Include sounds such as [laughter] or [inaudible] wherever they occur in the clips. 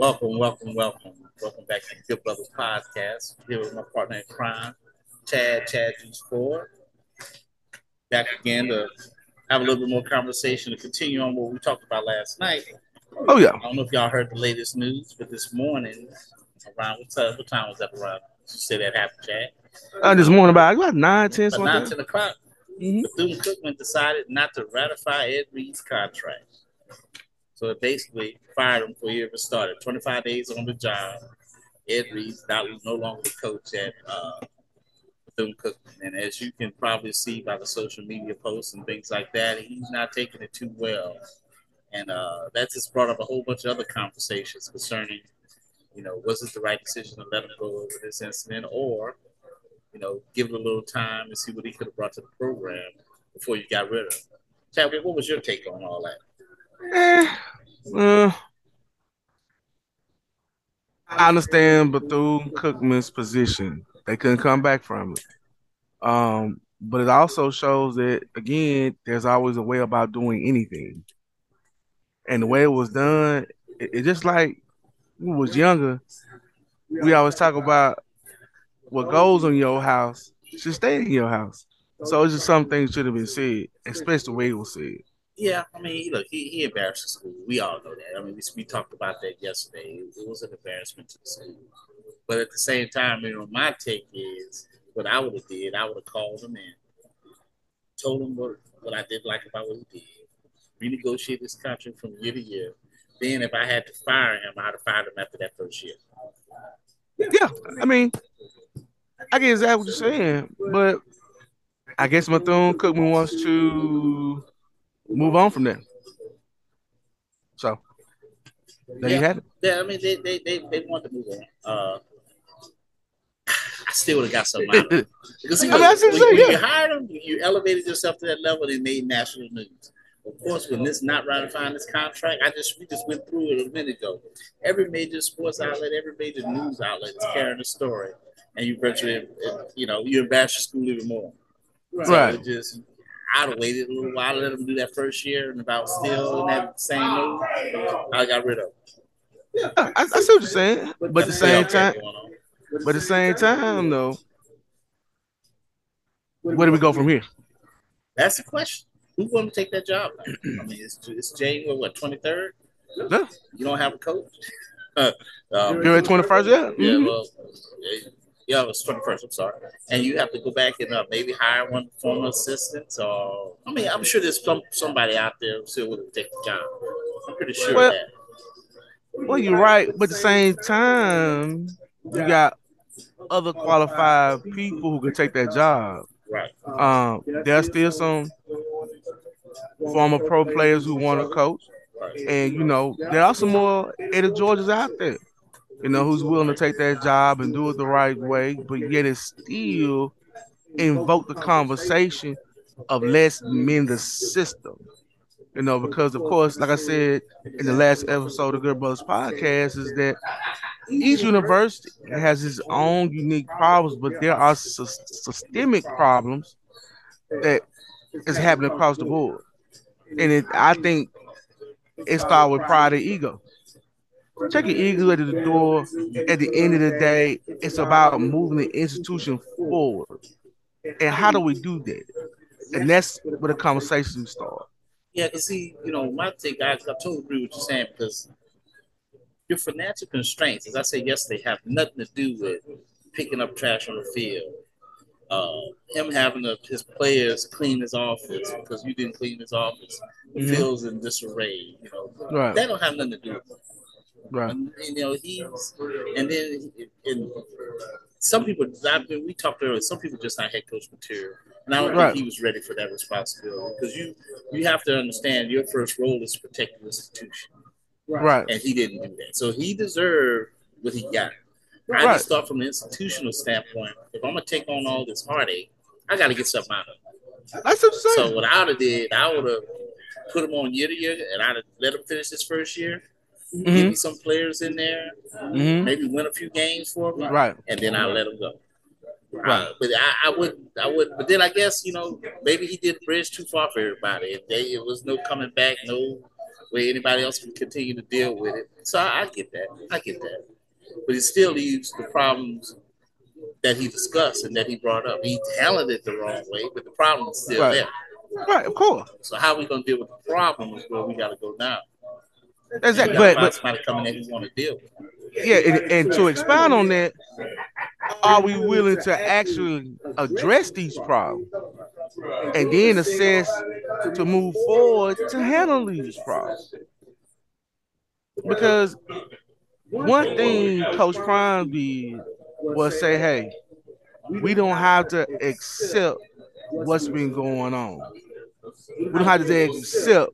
Welcome, welcome, welcome. Welcome back to the Good Brothers Podcast. Here with my partner in crime, Chad, Chad Juice Ford. Back again to have a little bit more conversation to continue on what we talked about last night. Oh yeah. I don't know if y'all heard the latest news, but this morning, around what time, what time was that around? You said that happened, Chad? Uh, this morning about about nine, ten, But something. nine, like that. 10 o'clock, Mhm. Bethune Cookman decided not to ratify Ed Reed's contract. So it basically fired him before he ever started. 25 days on the job. Ed Reed's not, no longer the coach at uh, Bethune Cookman. And as you can probably see by the social media posts and things like that, he's not taking it too well. And uh, that just brought up a whole bunch of other conversations concerning, you know, was it the right decision to let him go over this incident or, you know, give it a little time and see what he could have brought to the program before you got rid of him. Chadwick, what was your take on all that? Eh, I understand Bethune Cookman's position. They couldn't come back from it. Um, but it also shows that again, there's always a way about doing anything. And the way it was done, it, it just like we was younger, we always talk about what goes in your house should stay in your house. So it's just some things should have been said, especially the way it was said. Yeah, I mean, look, he, he embarrassed the school. We all know that. I mean, we, we talked about that yesterday. It, it was an embarrassment to the school. But at the same time, you know, my take is what I would have did. I would have called him in, told him what, what I did like about what he did, renegotiate his contract from year to year. Then, if I had to fire him, I'd have fired him after that first year. Yeah, I mean, I get exactly what you're saying, but I guess Bethune Cookman wants to move on from there. So there you have it. Yeah, I mean, they they they, they want to move on. Uh, I still would have got something out of it. [laughs] Because I mean, when, saying, when yeah. you hired him, you elevated yourself to that level and made national news. Of course, when this not ratifying this contract, I just we just went through it a minute ago. Every major sports outlet, every major news outlet is carrying a story, and you virtually, you know, you embarrass your school even more. So Right. it just, I'd have waited a little while, let them do that first year, and about still in that same mood, I got rid of. Them. I, I see what you're saying, but at the same time, but the same time, though, where do we go from here? That's the question. Who's going to take that job? [clears throat] I mean, it's, it's January, what, 23rd? No. You don't have a coach? [laughs] um, you're at 21st, yeah. yeah, Mhm. well, yeah, it was 21st, I'm sorry. And you have to go back and uh, maybe hire one former assistant or, I mean, I'm sure there's some somebody out there who still would take the job. I'm pretty sure Well- of that. Well, you're right, but at the same time, you got other qualified people who can take that job. Right. Um, there's still some former pro players who want to coach, and you know there are some more Eddie Georges out there, you know, who's willing to take that job and do it the right way, but yet it still invoke the conversation of let's mend the system. You know, because of course, like I said in the last episode of Good Brothers Podcast, is that each university has its own unique problems, but there are sys- systemic problems that is happening across the board. And it, I think it starts with pride and ego. Check your ego at the door. At the end of the day, it's about moving the institution forward. And how do we do that? And that's where the conversation starts. Yeah, because see, you know, my take, I, I totally agree with you saying because your financial constraints, as I said yesterday, have nothing to do with picking up trash on the field. Uh, him having to, his players clean his office because you didn't clean his office. The Mhm. field's in disarray. You know, Right. that don't have nothing to do with it. Right. And, you know, he's and then and some people. I mean, we talked earlier. Some people just not head coach material, and I don't Right. think he was ready for that responsibility because you you have to understand your first role is to protect the institution, Right. and he didn't do that. So he deserved what he got. I Right. just thought from an institutional standpoint, if I'm gonna take on all this heartache, I got to get something out of it. That's what I'm saying. So what I would have did, I would have put him on year to year, and I'd have let him finish his first year. Give Mhm. me some players in there, Mhm. maybe win a few games for them, Right. and then I'll let them go. Right. Uh, but I, I would, I would, but then I guess you know maybe he did bridge too far for everybody. If they, it was no coming back, no way anybody else can continue to deal with it. So I, I get that. I get that. But it still leaves the problems that he discussed and that he brought up. He handled it the wrong way, but the problem is still Right. there. Right, of course. So how we gonna deal with the problem is where we gotta go now. Exactly. But, but somebody coming in to deal with it. yeah, and, and to expound on that, are we willing to actually address these problems and then assess to move forward to handle these problems? Because one thing Coach Prime did was say, hey, we don't have to accept what's been going on. We don't have to accept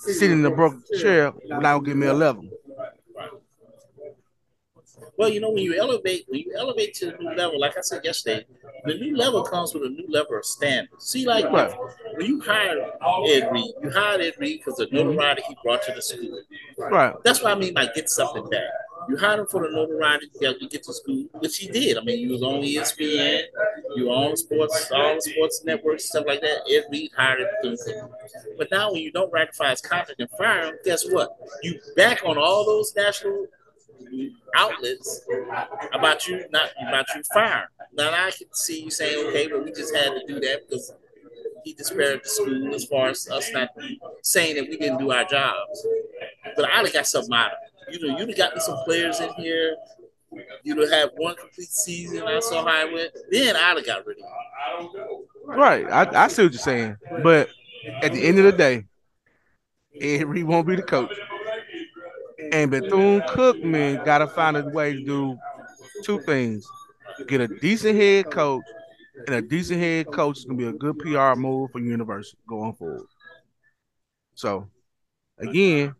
sitting in the broken chair without giving me a level. Well, you know, when you elevate, when you elevate to a new level, like I said yesterday, the new level comes with a new level of standards. See, like Right. when you hired Ed Reed, you hired Ed Reed because the notoriety he brought to the school. Right. That's what I mean by get something back. You hired him for the notoriety that you get to school, which he did. I mean, he was on ESPN, you on sports, all the sports networks, stuff like that. Ed Reed hired. But now, when you don't ratify his contract and fire him, guess what? You back on all those national outlets about you not about you firing. Now I can see you saying, okay, but we just had to do that because he disparaged the school as far as us not saying that we didn't do our jobs. But have got something out of it. You know, you'd have got me some players in here. You'd have had one complete season. I saw how it went. Then I'd have got rid of you. Right. I, I see what you're saying. But at the end of the day, Reed won't be the coach. And Bethune Cookman got to find a way to do two things get a decent head coach, and a decent head coach is going to be a good PR move for university going forward. So, again,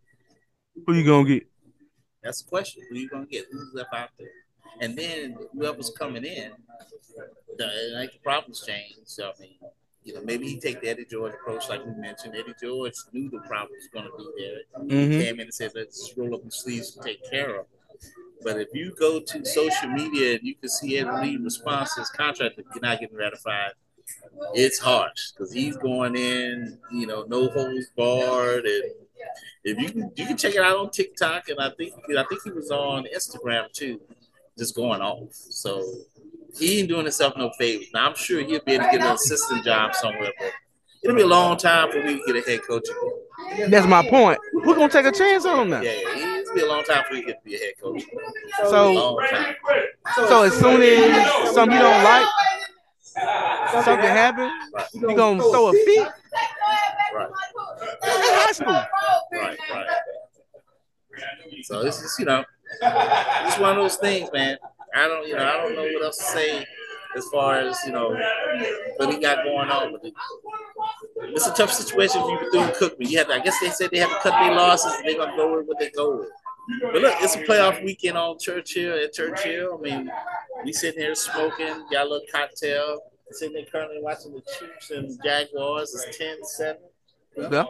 who you going to get? That's the question. Who you gonna get? Who's left out there? And then whoever's coming in, the, like the problems change. So I mean, you know, maybe he take the Eddie George approach, like we mentioned. Eddie George knew the problem was gonna be there. He Mhm. came in and said, "Let's roll up the sleeves and take care of." it." But if you go to social media and you can see Ed Reed response to his contract that not getting ratified, it's harsh because he's going in, you know, no holds barred, and if you can, you can check it out on TikTok, and I think I think he was on Instagram too, just going off. So he ain't doing himself no favors. Now I'm sure he'll be able to get an assistant job somewhere, but it'll be a long time for me to get a head coach again. That's my point. Who's going to take a chance on him now? Yeah, yeah, it'll be a long time for me to get to be a head coach. So, so as soon as something you don't like, something happens, you going to throw a fit? Right, In high school. right, right. So it's just you know, it's one of those things, man. I don't, you know, I don't know what else to say as far as you know what he got going on. But it, it's a tough situation for Bethune Cookman. You have to, I guess they said they have to cut their losses they're gonna go with what they go with. But look, it's a playoff weekend on Churchill at Churchill. I mean, we sitting here smoking, got a little cocktail, sitting there currently watching the Chiefs and Jaguars. It's 10-7. Yeah.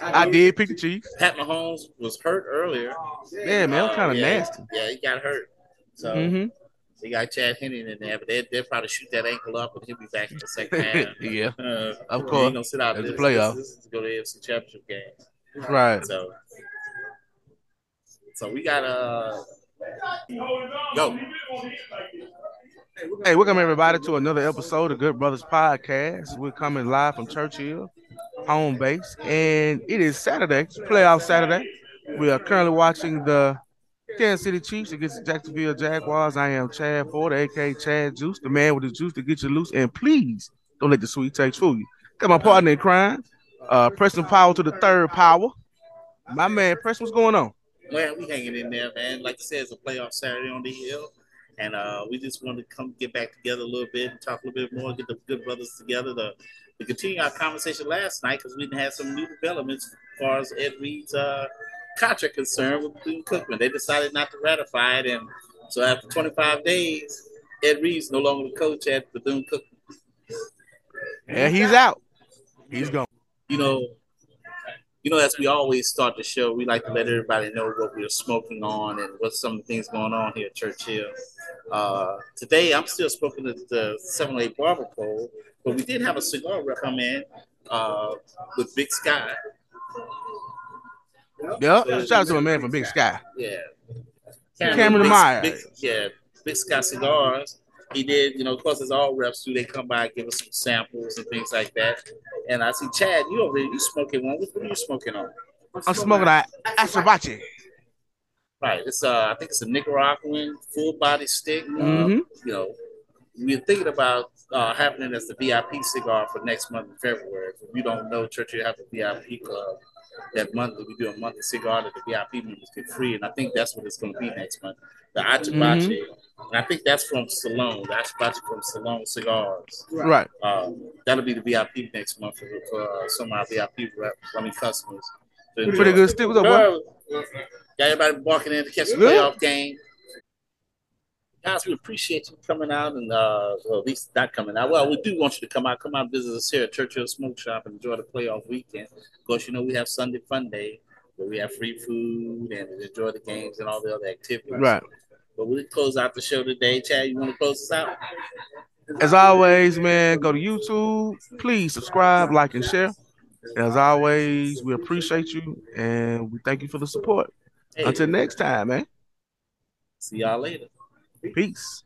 I did pick the Chiefs. Pat Mahomes was hurt earlier. Yeah, man, kind of yeah, nasty. Yeah, he got hurt. So hmm they got Chad Henne in there, but they they'll probably shoot that ankle up and he'll be back in the second [laughs] half. yeah, Uh, Of course. ain't gonna sit out It's this, a playoff. This, this is to go to the AFC Championship game. right. So, so we got uh go. Hey, welcome everybody to another episode of Good Brothers Podcast. We're coming live from Churchill, home base, and it is Saturday, playoff Saturday. We are currently watching the Kansas City Chiefs against the Jacksonville Jaguars. I am Chad Ford, aka Chad Juice, the man with the juice to get you loose. And please don't let the sweet taste fool you. Got my partner in crime, uh, Preston Power to the third power. My man, Preston, what's going on? Man, we hanging in there, man. Like I said, it's a playoff Saturday on the hill. And uh, we just wanted to come get back together a little bit and talk a little bit more, get the good brothers together to, to continue our conversation last night because we had some new developments as far as Ed Reed's uh, contract concerned with Bethune Cookman. They decided not to ratify it. And so after 25 days, Ed Reed's no longer the coach at Bethune Cookman. Yeah, he's out. He's gone. you know, you know, as we always start the show, we like to let everybody know what we're smoking on and what some of the things going on here at Churchill. Uh, today, I'm still smoking at the 708 Barber Pole, but we did have a cigar rep come in uh, with Big Sky. Yep. Shout out to my man from Big Sky. Yeah. Cameron Big- Myers. Big, yeah, Big Sky Cigars. He did, you know, of course, it's all reps too. They come by, give us some samples and things like that. And I see Chad, you over there, you smoking one. What what are you smoking on? I'm smoking that Asabache. Right. It's uh, I think it's a Nicaraguan full body stick. Uh, Mhm. You know, we're thinking about uh, having it as the VIP cigar for next month in February. If you don't know, Churchill have a VIP club that monthly. We do a monthly cigar that the VIP members get free, and I think that's what it's going to be next month. The Achabache. And I think that's from Salone. The Achabache from Salone Cigars. Right. Um, that'll be the VIP next month for, for uh, some of our VIP rep, I mean customers. to. Pretty good stick. What's up, boy? Got everybody barking in to catch the playoff game. Guys, we appreciate you coming out and uh well, at least not coming out. Well, we do want you to come out, come out and visit us here at Churchill Smoke Shop and enjoy the playoff weekend. Of course, you know we have Sunday fun day where we have free food and enjoy the games and all the other activities. Right. But we close out the show today. Chad, you want to close us out? As always, man, go to YouTube. Please subscribe, like, and share. As always, we appreciate you and we thank you for the support. Hey, Until next time, man. see y'all later. Peace.